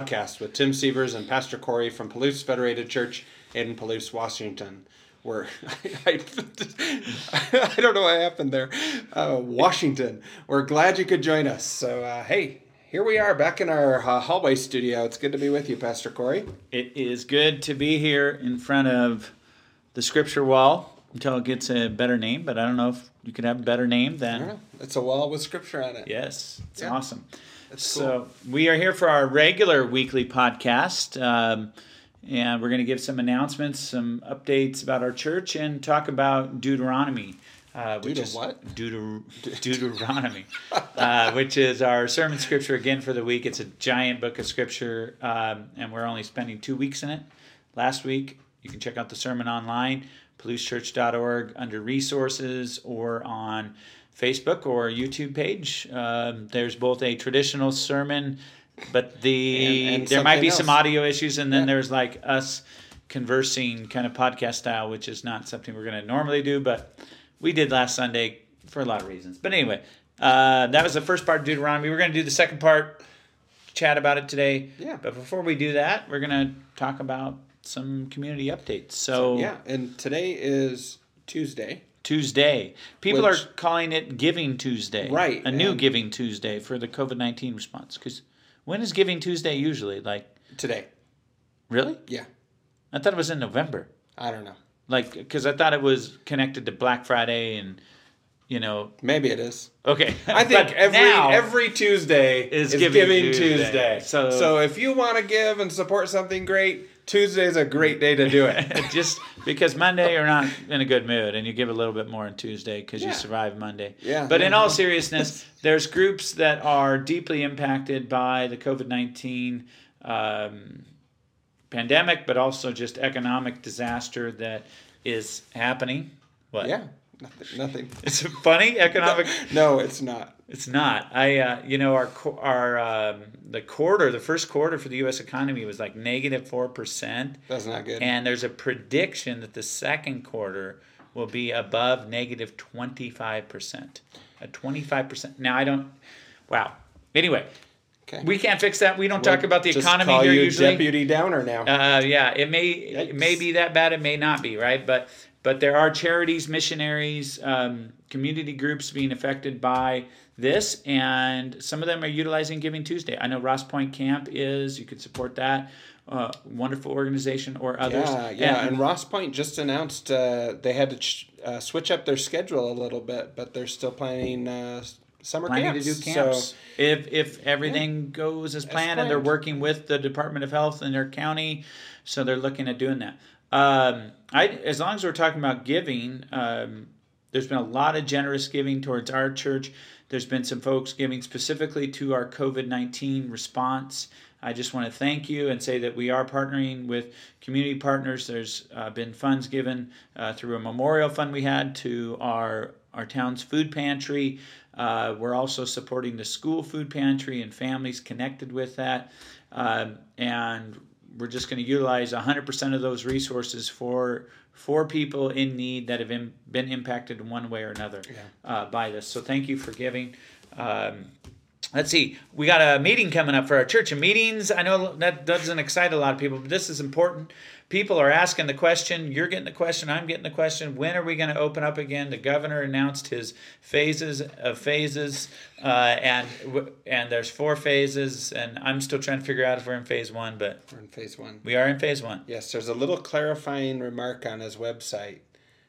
podcast with Tim Severs and Pastor Corey from Palouse Federated Church in Palouse, Washington. Where I, I, I don't know what happened there. Uh, Washington. We're glad you could join us. So, uh, hey, here we are back in our uh, hallway studio. It's good to be with you, Pastor Corey. It is good to be here in front of the scripture wall until it gets a better name, but I don't know if you could have a better name than. It's a wall with scripture on it. Yes, it's Yeah. awesome. That's So we are here for our regular weekly podcast, um, and we're going to give some announcements, some updates about our church, and talk about Deuteronomy. Uh, which Deuter is what? Deuter, Deuteronomy, uh, which is our sermon scripture again for the week. It's a giant book of scripture, um, and we're only spending two weeks in it. Last week, you can check out the sermon online, palousechurch.org, under resources, or on Facebook or YouTube page. Um, there's both a traditional sermon, but the And- and there might be something some audio issues, and then Yeah. there's like us conversing kind of podcast style, which is not something we're going to normally do, but we did last Sunday for a lot of reasons. But anyway, uh, that was the first part of Deuteronomy. We're going to do the second part, chat about it today. Yeah. But before we do that, we're going to talk about some community updates. So, Yeah, and today is Tuesday. Tuesday. People Which- are calling it Giving Tuesday. Right, A new Giving Tuesday for the COVID 19 response. Because when is Giving Tuesday usually? Like, Today. really? Yeah. I thought it was in November. I don't know. Like, because I thought it was connected to Black Friday and, you know, Maybe it is. okay. I think every every Tuesday is is, Giving Giving, Tuesday. Tuesday. So- So if you want to give and support something great, Tuesday is a great day to do it. just because Monday you're not in a good mood and you give a little bit more on Tuesday because you Yeah. survive Monday. Yeah. But in all seriousness, there's groups that are deeply impacted by the COVID 19 um, pandemic, but also just economic disaster that is happening. What? yeah, nothing. nothing. It's funny economic. No, it's not. It's not. I, uh, you know, our our um, the quarter, the first quarter for the U.S. economy was like negative four percent. That's not good. And there's a prediction that the second quarter will be above negative 25%. A 25%. Now, I don't, wow. Anyway, okay. we can't fix that. We don't talk about the Just economy call here you usually. Debbie Downer now. Uh, yeah, it may it may be that bad. It may not be right, but but there are charities, missionaries, um, community groups being affected by this, and some of them are utilizing Giving Tuesday. I know Ross Point Camp is. You could support that. Uh, wonderful organization or others. yeah, yeah. And, Ross Point just announced uh, they had to ch- uh, switch up their schedule a little bit, but they're still planning uh, summer planning camps. to do camps. So, if if everything goes as planned, and they're working with the Department of Health in their county, so they're looking at doing that. Um, I as long as we're talking about giving, um, there's been a lot of generous giving towards our church. There's been some folks giving specifically to our COVID nineteen response. I just want to thank you and say that we are partnering with community partners. There's uh, been funds given uh, through a memorial fund we had to our our town's food pantry. Uh, we're also supporting the school food pantry and families connected with that. Um, and we're just going to utilize 100% of those resources for for people in need that have im- been impacted in one way or another uh, by this. So thank you for giving. Um, let's see we got a meeting coming up for our church and meetings i know that doesn't excite a lot of people but this is important people are asking the question you're getting the question i'm getting the question when are we going to open up again the governor announced his phases of phases uh, and and there's four phases and i'm still trying to figure out if we're in phase one but we're in phase one. we are in phase one Yes, there's a little clarifying remark on his website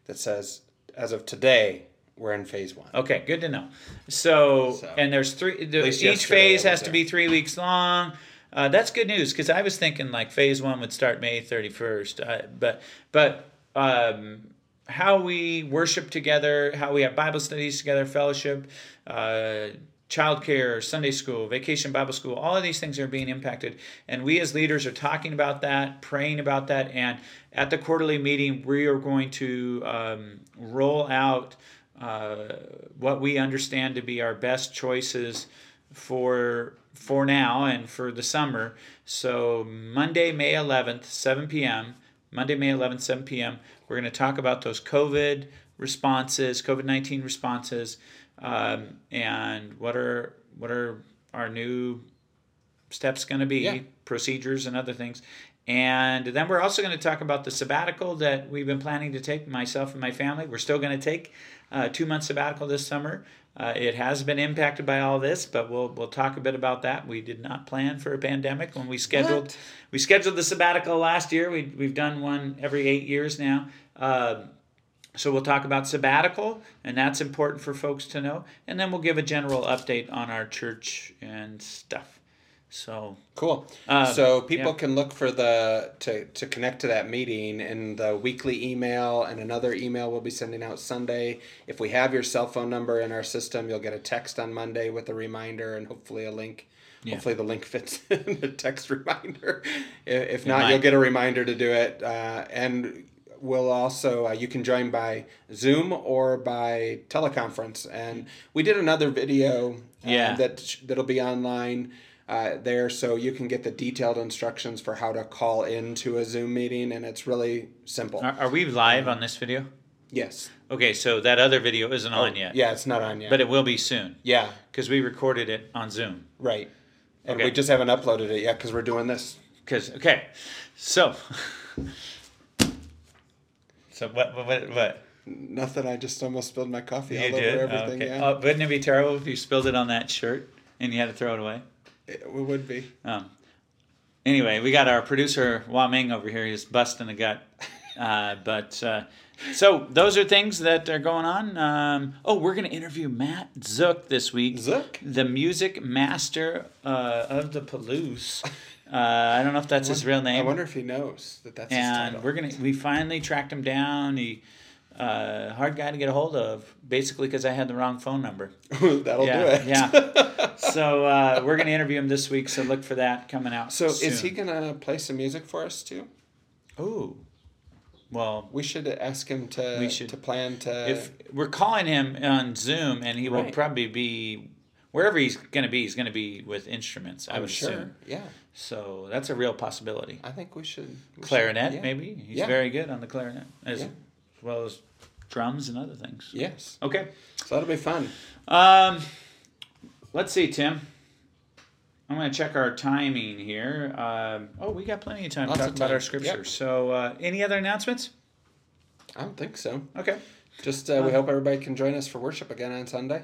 that says, as of today, we're in phase one. Okay, good to know. So, So, and there's three. The, each phase has was to be three weeks long. Uh, that's good news because I was thinking like phase one would start May thirty first. Uh, but but um, how we worship together, how we have Bible studies together, fellowship, uh, childcare, Sunday school, vacation Bible school, all of these things are being impacted. And we as leaders are talking about that, praying about that. And at the quarterly meeting, we are going to um, roll out uh, what we understand to be our best choices for for now and for the summer. So Monday, May 11th, 7 p.m. Monday, May 11th, 7 p.m. We're going to talk about those COVID responses, COVID 19 responses, um, and what are what are our new steps going to be, Yeah. procedures and other things. And then we're also going to talk about the sabbatical that we've been planning to take, myself and my family. We're still going to take a two month sabbatical this summer. Uh, it has been impacted by all this, but we'll we'll talk a bit about that. We did not plan for a pandemic when we scheduled What? we scheduled the sabbatical last year. We we've done one every eight years now. Uh, so we'll talk about sabbatical, and that's important for folks to know. And then we'll give a general update on our church and stuff. So Cool. Um, so people yeah. can look for the to, to connect to that meeting in the weekly email and another email we'll be sending out Sunday. If we have your cell phone number in our system, you'll get a text on Monday with a reminder and hopefully a link. Yeah. Hopefully the link fits in the text reminder. If not, might. you'll get a reminder to do it. Uh, and we'll also uh, you can join by Zoom or by teleconference. And we did another video uh, Yeah. that that'll be online uh, there, so you can get the detailed instructions for how to call into a Zoom meeting, and it's really simple. are, are we live on this video? Yes. Okay, so that other video isn't on yet, Oh, Yeah, it's not on yet. but it will be soon yeah, because we recorded it on Zoom. right. And Okay. we just haven't uploaded it yet because we're doing this. Because okay, so so what what what? what? Nothing. I just almost spilled my coffee You all did? over everything. okay. Yeah, Oh, wouldn't it be terrible if you spilled it on that shirt and you had to throw it away? It would be. Um, anyway, we got our producer Wah Ming over here. He's busting a gut. Uh, but uh, so those are things that are going on. Um, oh, we're going to interview Matt Zook this week. Zook? the music master uh, of the Palouse. Uh, I don't know if that's his real name. I wonder if he knows that that's his and we're gonna we finally tracked him down. He uh, hard guy to get a hold of, basically because I had the wrong phone number. That'll yeah, do it. yeah. So uh, we're gonna interview him this week. So look for that coming out. so is he gonna play some music for us too? Ooh. Well, We should ask him to We should. to plan to. if we're calling him on Zoom, and he will Right. probably be wherever he's going to be, he's going to be with instruments. I I'm would sure. assume. Yeah, So that's a real possibility. I think we should. we should- Clarinet, yeah. maybe. He's Yeah. very good on the clarinet, as, Yeah. As well as drums and other things. Yes. Okay. So that'll be fun. Um, let's see, Tim. I'm going to check our timing here. Um, oh, we got plenty of time Lots to talk of about our scripture. Yep. So, uh, any other announcements? I don't think so. Okay. Just uh, we hope everybody can join us for worship again on Sunday.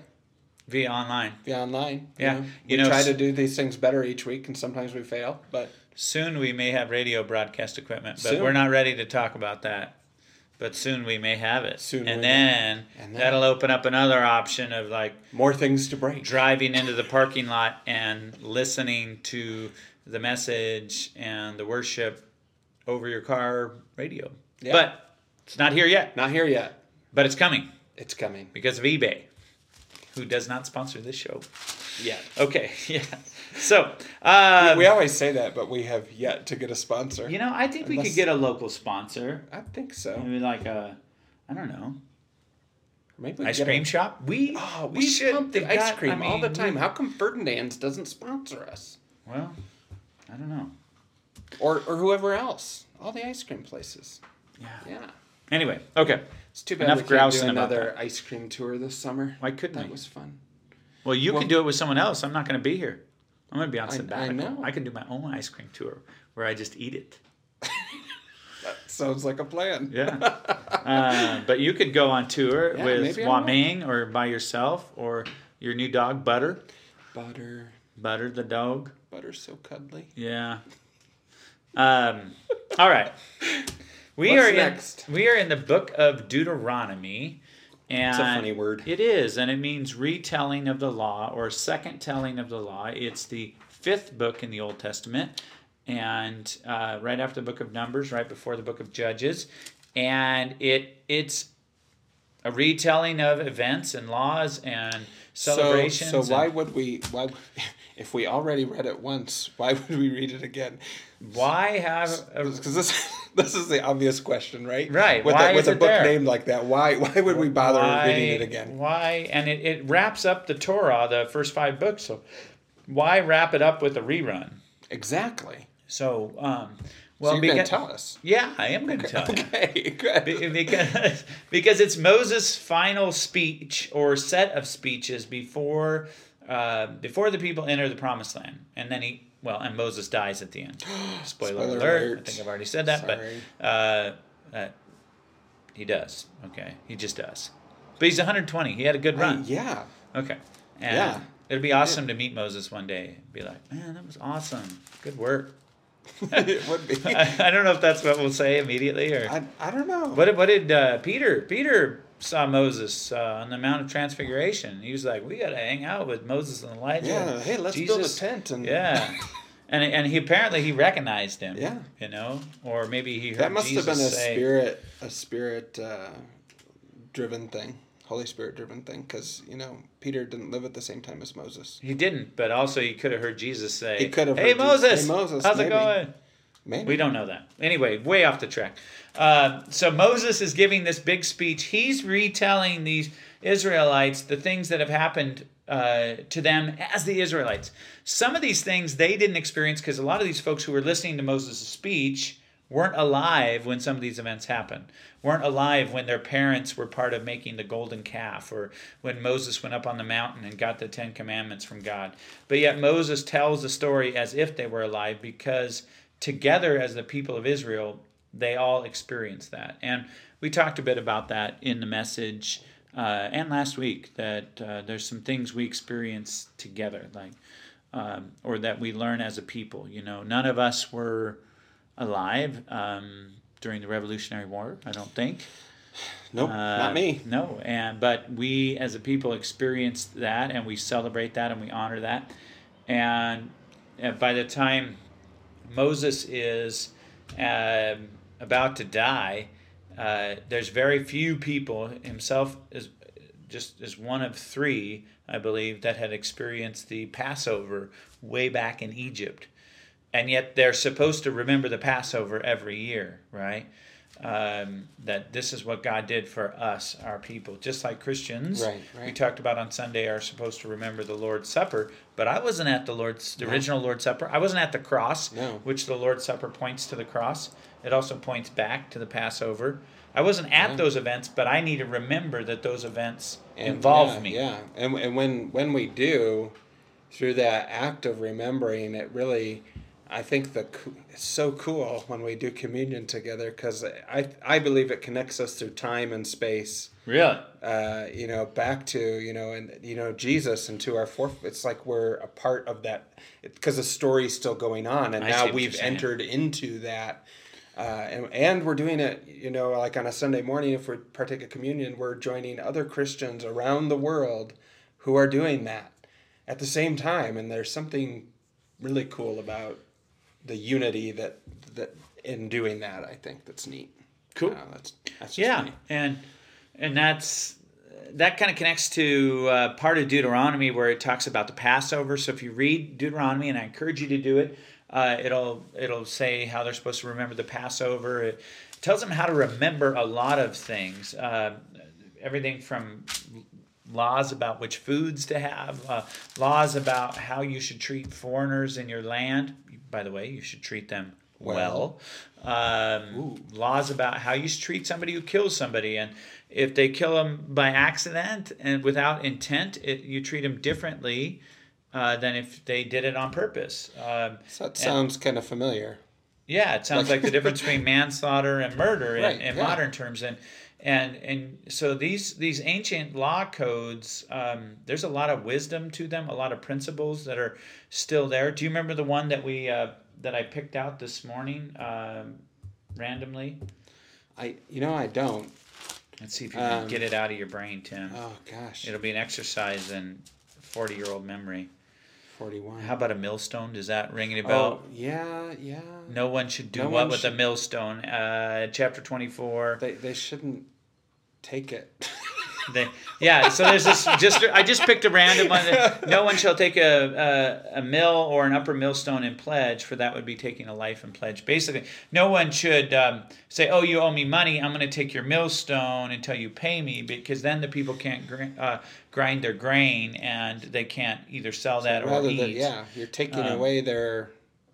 Via online. Via online. Yeah. You, know, You we know, try to do these things better each week, and sometimes we fail. But Soon we may have radio broadcast equipment, but Soon. we're not ready to talk about that. But soon we may have it. Soon and then, And then- that'll open up another option of like more things to break. driving into the parking lot and listening to the message and the worship over your car radio. Yeah. But it's not here yet. Not here yet. But it's coming It's coming. because of eBay, who does not sponsor this show. Yeah. Okay, yeah. So, um, we always say that, but we have yet to get a sponsor. you know, I think we could get a local sponsor. I think so. Maybe like a, I don't know, Maybe we ice cream A, shop. We oh, we, we should pump the ice got- cream I all the time. we- How come Ferdinand's doesn't sponsor us, well, I don't know. or or whoever else? All the ice cream places. Yeah. Yeah. Anyway, okay. It's too bad Enough we can't do another ice cream tour this summer. Why couldn't That we? was fun. Well, you Well- can do it with someone else. I'm not going to be here. I'm going to be on I- I know. I, can do my own ice cream tour where I just eat it. That sounds like a plan. Yeah. uh, but you could go on tour Yeah, with maybe I Wah will. Ming or by yourself or your new dog, Butter. Butter, Butter the dog. butter's so cuddly. Yeah. Um, all right. We What's are next? in we are in the book of Deuteronomy. And It's a funny word. It is, and it means retelling of the law or second telling of the law. It's the fifth book in the Old Testament, and uh, right after the book of Numbers, right before the book of Judges, and it it's a retelling of events and laws and celebrations. So, so why and would we? Why, if we already read it once, why would we read it again? why have Because this this is the obvious question, right? Right, With, why a, with is a book there? named like that, why why would we bother reading it again? Why? And it, it wraps up the Torah, the first five books. So why wrap it up with a rerun? Exactly. So, um, So well, you're going to tell us. Yeah, I am going to tell you. Okay, good. Be- Because, because it's Moses' final speech or set of speeches before uh, before the people enter the promised land, and then he well, and Moses dies at the end. Spoiler, Spoiler alert. alert. I think I've already said that, Sorry. but uh, uh, he does. Okay, he just does. But he's 120. He had a good run. yeah. Okay. And Yeah. It'd be awesome to meet Moses one day. Be like, man, that was awesome. Good work. it would be. I, I don't know if that's what we'll say immediately or. I, I don't know. What did, what did uh, Peter? Peter saw Moses uh, on the Mount of Transfiguration. He was like, "We got to hang out with Moses and Elijah." yeah. Hey, let's build a tent and Yeah, and and he apparently he recognized him. Yeah. you know, or maybe he heard that must Jesus have been a say, spirit a spirit uh, driven thing holy spirit driven thing because you know peter didn't live at the same time as moses He didn't, but also he could have heard Jesus say, He could have Hey heard Jesus- Moses, "Hey, Moses, how's maybe." it going?" Maybe We don't know that. Anyway, way off the track. Uh, so Moses is giving this big speech. He's retelling these Israelites the things that have happened uh, to them as the Israelites. Some of these things they didn't experience because a lot of these folks who were listening to Moses' speech weren't alive when some of these events happened. Weren't alive when their parents were part of making the golden calf or when Moses went up on the mountain and got the Ten Commandments from God. But yet Moses tells the story as if they were alive because together as the people of Israel, they all experienced that. And we talked a bit about that in the message uh, and last week that uh, there's some things we experience together, like um, or that we learn as a people. You know, none of us were alive um, during the Revolutionary War. I don't think. nope Uh, not me No, and but we as a people experienced that, and we celebrate that, and we honor that. And by the time Moses is um about to die, uh, there's very few people. Himself is just is one of three, I believe, that had experienced the Passover way back in Egypt, and yet they're supposed to remember the Passover every year, right? Um, that this is what God did for us, our people. Just like Christians, Right, we talked about on Sunday, are supposed to remember the Lord's Supper. But I wasn't at the Lord's, the original Lord's Supper. I wasn't at the cross, No. which the Lord's Supper points to the cross. It also points back to the Passover. I wasn't at Yeah. those events, but I need to remember that those events And, involve yeah, me. Yeah, and and when when we do, through that act of remembering, it really, I think the it's so cool when we do communion together because I I believe it connects us through time and space. Really? Uh, you know, back to you know, and you know Jesus and to our fourth. It's like we're a part of that because the story's still going on, and I now we've entered into that. Uh, and, and we're doing it, you know, like on a Sunday morning, if we partake of communion, we're joining other Christians around the world who are doing that at the same time. And there's something really cool about the unity that, that in doing that, I think that's neat. Cool. Uh, that's, that's just yeah and and that's that kind of connects to uh, part of deuteronomy where it talks about the passover so if you read deuteronomy and i encourage you to do it uh, it'll it'll say how they're supposed to remember the passover it tells them how to remember a lot of things uh, everything from laws about which foods to have, uh, laws about how you should treat foreigners in your land. By the way, you should treat them well. Um, laws about how you treat somebody who kills somebody, and if they kill them by accident and without intent, it, you treat them differently uh, than if they did it on purpose. Um, So that sounds kind of familiar. Yeah, it sounds like the difference between manslaughter and murder in, Right, in yeah. modern terms, and and and so these these ancient law codes, um, there's a lot of wisdom to them, a lot of principles that are still there. Do you remember the one that we uh, that I picked out this morning um, randomly? I, you know, I don't. Let's see if you can Um, get it out of your brain, Tim. Oh gosh, It'll be an exercise in forty year old memory. Forty-one. How about a millstone? Does that ring any oh bell? yeah, yeah. No one should do No what with a millstone. Uh, chapter 24. They they shouldn't take it. They, yeah, so there's this. Just I just picked a random one. No one shall take a, a a mill or an upper millstone in pledge, for that would be taking a life in pledge. Basically, no one should um, say, "Oh, you owe me money. I'm going to take your millstone until you pay me," because then the people can't gr- uh, grind their grain and they can't either sell that or eat. than yeah, you're taking Um, away their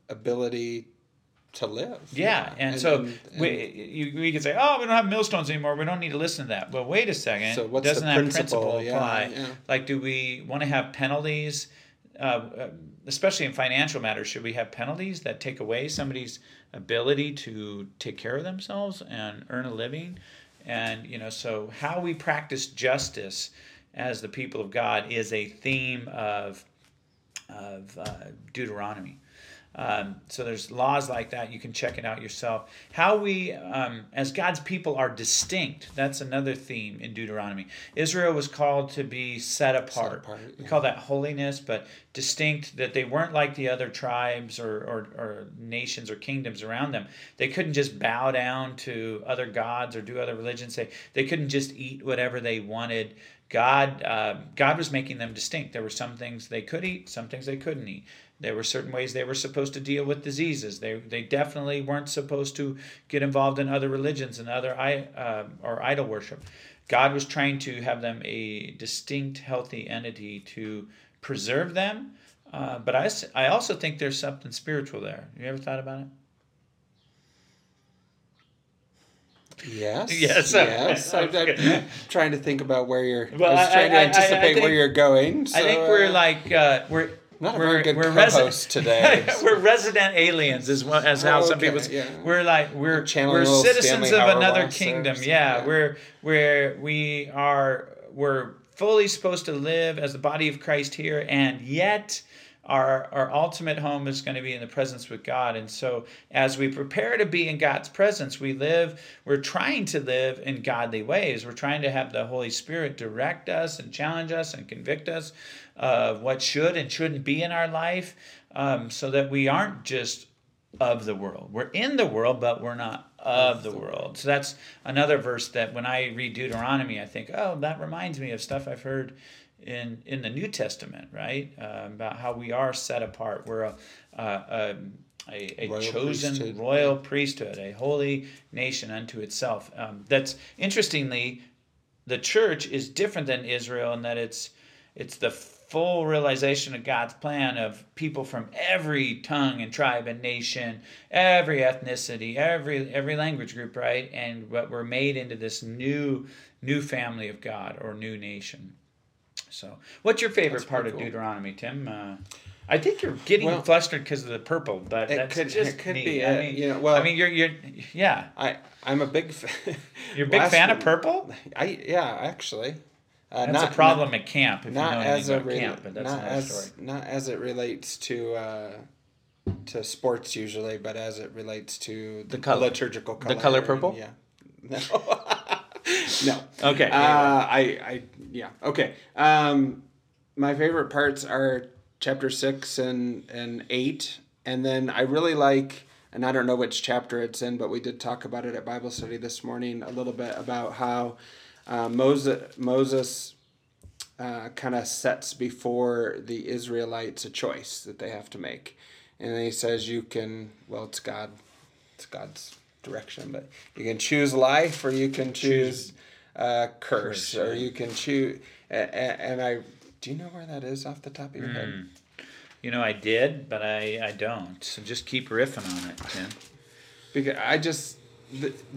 ability to live. Yeah, and, so we, you, we could say, oh, we don't have millstones anymore. We don't need to listen to that. But wait a second. So what's Doesn't that principle? principle apply? yeah. Like, do we want to have penalties uh, uh, especially in financial matters, should we have penalties that take away somebody's ability to take care of themselves and earn a living? And you know, so how we practice justice as the people of God is a theme of of uh, Deuteronomy. Um, so there's laws like that. You can check it out yourself. How we, um, as God's people, are distinct. That's another theme in Deuteronomy. Israel was called to be set apart. Set apart yeah. We call that holiness, but distinct. That they weren't like the other tribes or, or, or nations or kingdoms around them. They couldn't just bow down to other gods or do other religions. They they couldn't just eat whatever they wanted. God, uh, God was making them distinct. There were some things they could eat, some things they couldn't eat. There were certain ways they were supposed to deal with diseases. They, they definitely weren't supposed to get involved in other religions and other uh, or idol worship. God was trying to have them a distinct, healthy entity to preserve them. Uh, but I, I also think there's something spiritual there. You ever thought about it? Yes. Yes. Yes. I'm, I'm, trying to think about where you're. Well, I was trying I, to anticipate I, think, where you're going. So, I think we're uh, like uh, we're not a we're, very good we're resi- today. we're resident aliens, as well as how oh, okay, some people. Yeah. We're like we're we're citizens Stanley of another kingdom. Yeah, yeah, we're we're we are we're fully supposed to live as the body of Christ here, and yet our, our ultimate home is going to be in the presence with God. And so, as we prepare to be in God's presence, we live, we're trying to live in godly ways. We're trying to have the Holy Spirit direct us and challenge us and convict us of what should and shouldn't be in our life um, so that we aren't just of the world. We're in the world, but we're not of the world. So that's another verse that when I read Deuteronomy, I think, oh, that reminds me of stuff I've heard in in the New Testament, right? Uh, about how we are set apart. We're a a, a, a royal chosen priesthood. royal priesthood, a holy nation unto itself. Um, that's interestingly, the church is different than Israel in that it's it's the full realization of God's plan of people from every tongue and tribe and nation, every ethnicity, every every language group, right? And what we're made into this new new family of God or new nation. So, what's your favorite part of cool. Deuteronomy, Tim? Uh, I think you're getting well, flustered because of the purple, but that's could, just it could neat. be. I mean, you know, well, I mean, you're you're yeah. I I'm a big. Fa- you're a big fan of purple. I yeah, actually. Uh, that's not, a problem not, at camp. If not you know as a re- camp, but that's not as story. not as it relates to uh, to sports usually, but as it relates to the, the color. liturgical color. The color purple. Yeah. No. no. Okay. Uh, I, I, yeah. Okay. Um, my favorite parts are chapter six and and eight, and then I really like, and I don't know which chapter it's in, but we did talk about it at Bible study this morning a little bit about how uh, Moses Moses uh, kind of sets before the Israelites a choice that they have to make, and he says, "You can. Well, it's God. It's God's." direction but you can choose life or you can choose uh, curse, curse or you can choose. And, and, I, do you know where that is off the top of your mm. head? Hmm. You know, I did, but I, I don't. So just keep riffing on it, Tim. Because I just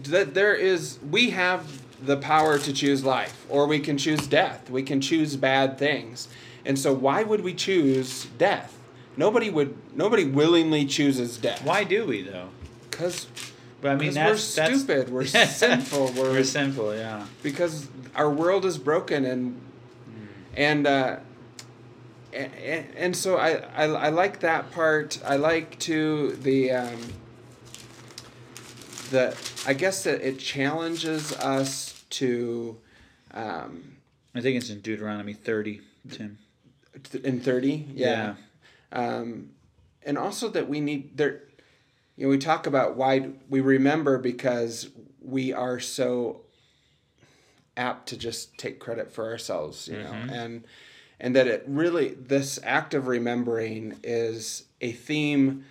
that there is we have the power to choose life or we can choose death we can choose bad things and so why would we choose death nobody would nobody willingly chooses death why do we though because but I mean, that's, we're stupid. We're sinful. We're, we're, sinful. Yeah. Because our world is broken, and mm. and, uh, and and so I, I I like that part. I like to the um, the I guess that it challenges us to. Um, I think it's in Deuteronomy thirty, Tim. In thirty, yeah. yeah. Um, and also that we need there you know, we talk about why we remember because we are so apt to just take credit for ourselves, you mm-hmm. know, and and that it really this act of remembering is a theme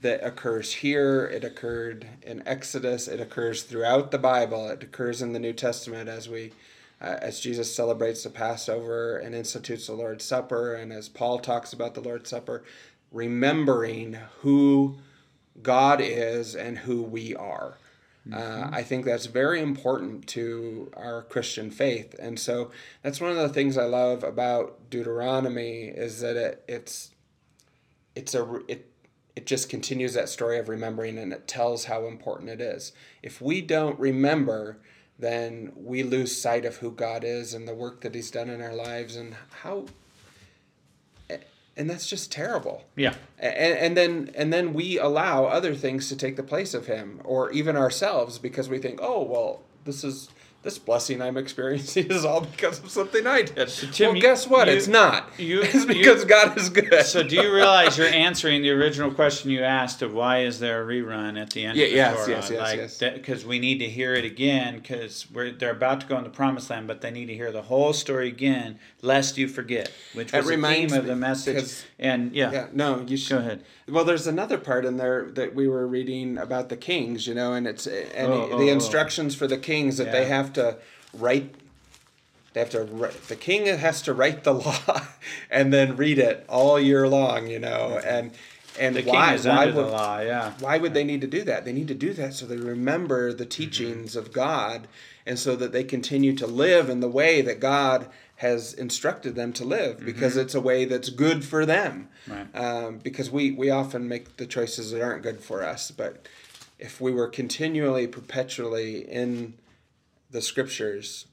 that occurs here. It occurred in Exodus. It occurs throughout the Bible. It occurs in the New Testament as we. Uh, as Jesus celebrates the Passover and institutes the Lord's Supper, and as Paul talks about the Lord's Supper, remembering who God is and who we are. Uh, I think that's very important to our Christian faith, and so that's one of the things I love about Deuteronomy is that it, it's it's a it it just continues that story of remembering and it tells how important it is. If we don't remember, then we lose sight of who God is and the work that He's done in our lives and how and that's just terrible. Yeah. And, and then and then we allow other things to take the place of him or even ourselves because we think, "Oh, well, this is this blessing I'm experiencing is all because of something I did. So Tim, well, guess what? You, it's not. You, it's because God is good. So do you realize you're answering the original question you asked of why is there a rerun at the end yeah, of the yes, Torah? Yes, yes, like yes. Because we need to hear it again because they're about to go in the promised land, but they need to hear the whole story again, lest you forget, which was the theme of the message. And yeah, yeah, no, you should go ahead. Well, there's another part in there that we were reading about the kings, you know, and it's and oh, oh the oh, instructions oh. for the kings that yeah. they have to write they have to write, the king has to write the law and then read it all year long you know and and the why, why would, the law yeah why would they need to do that they need to do that so they remember the teachings mm-hmm. of god and so that they continue to live in the way that god has instructed them to live because mm-hmm. it's a way that's good for them right. um, because we we often make the choices that aren't good for us but if we were continually perpetually in the scriptures,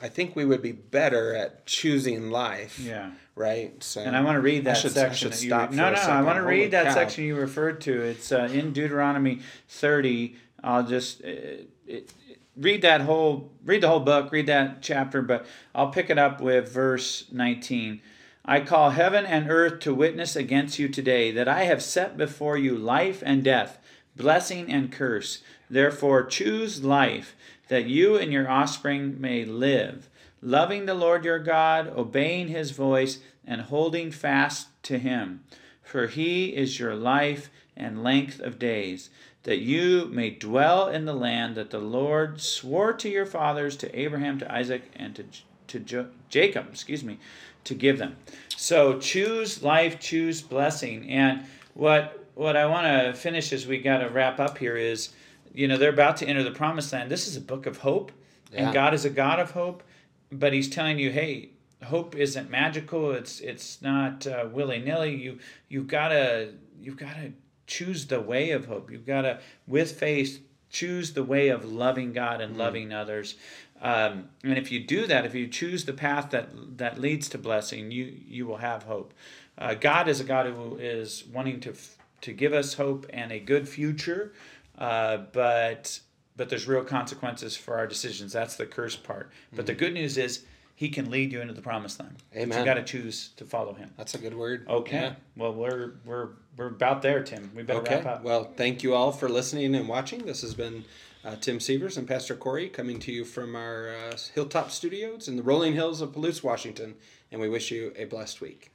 I think we would be better at choosing life. Yeah. Right. So. And I want to read that should, section. That you, no, no. I want to read that cow. section you referred to. It's uh, in Deuteronomy thirty. I'll just uh, it, read that whole read the whole book. Read that chapter, but I'll pick it up with verse nineteen. I call heaven and earth to witness against you today that I have set before you life and death, blessing and curse. Therefore, choose life that you and your offspring may live, loving the Lord your God, obeying his voice, and holding fast to him. For he is your life and length of days, that you may dwell in the land that the Lord swore to your fathers, to Abraham, to Isaac, and to, to jo- Jacob, excuse me, to give them. So choose life, choose blessing. And what what I want to finish as we got to wrap up here is you know they're about to enter the promised land. This is a book of hope yeah. and god is a god of hope but he's telling you hey hope isn't magical. It's it's not uh, willy-nilly. You you've got to you've got to choose the way of hope. You've got to with faith choose the way of loving god and mm. loving others. Um, and if you do that if you choose the path that that leads to blessing you you will have hope. Uh, god is a god who is wanting to to give us hope and a good future uh, but but there's real consequences for our decisions. That's the curse part. But mm-hmm. the good news is he can lead you into the promised land. Amen. You got to choose to follow him. That's a good word. Okay. Yeah. Well, we're we're we're about there, Tim. We better okay. wrap up. Well, thank you all for listening and watching. This has been uh, Tim Severs and Pastor Corey coming to you from our uh, Hilltop Studios in the rolling hills of Palouse, Washington. And we wish you a blessed week.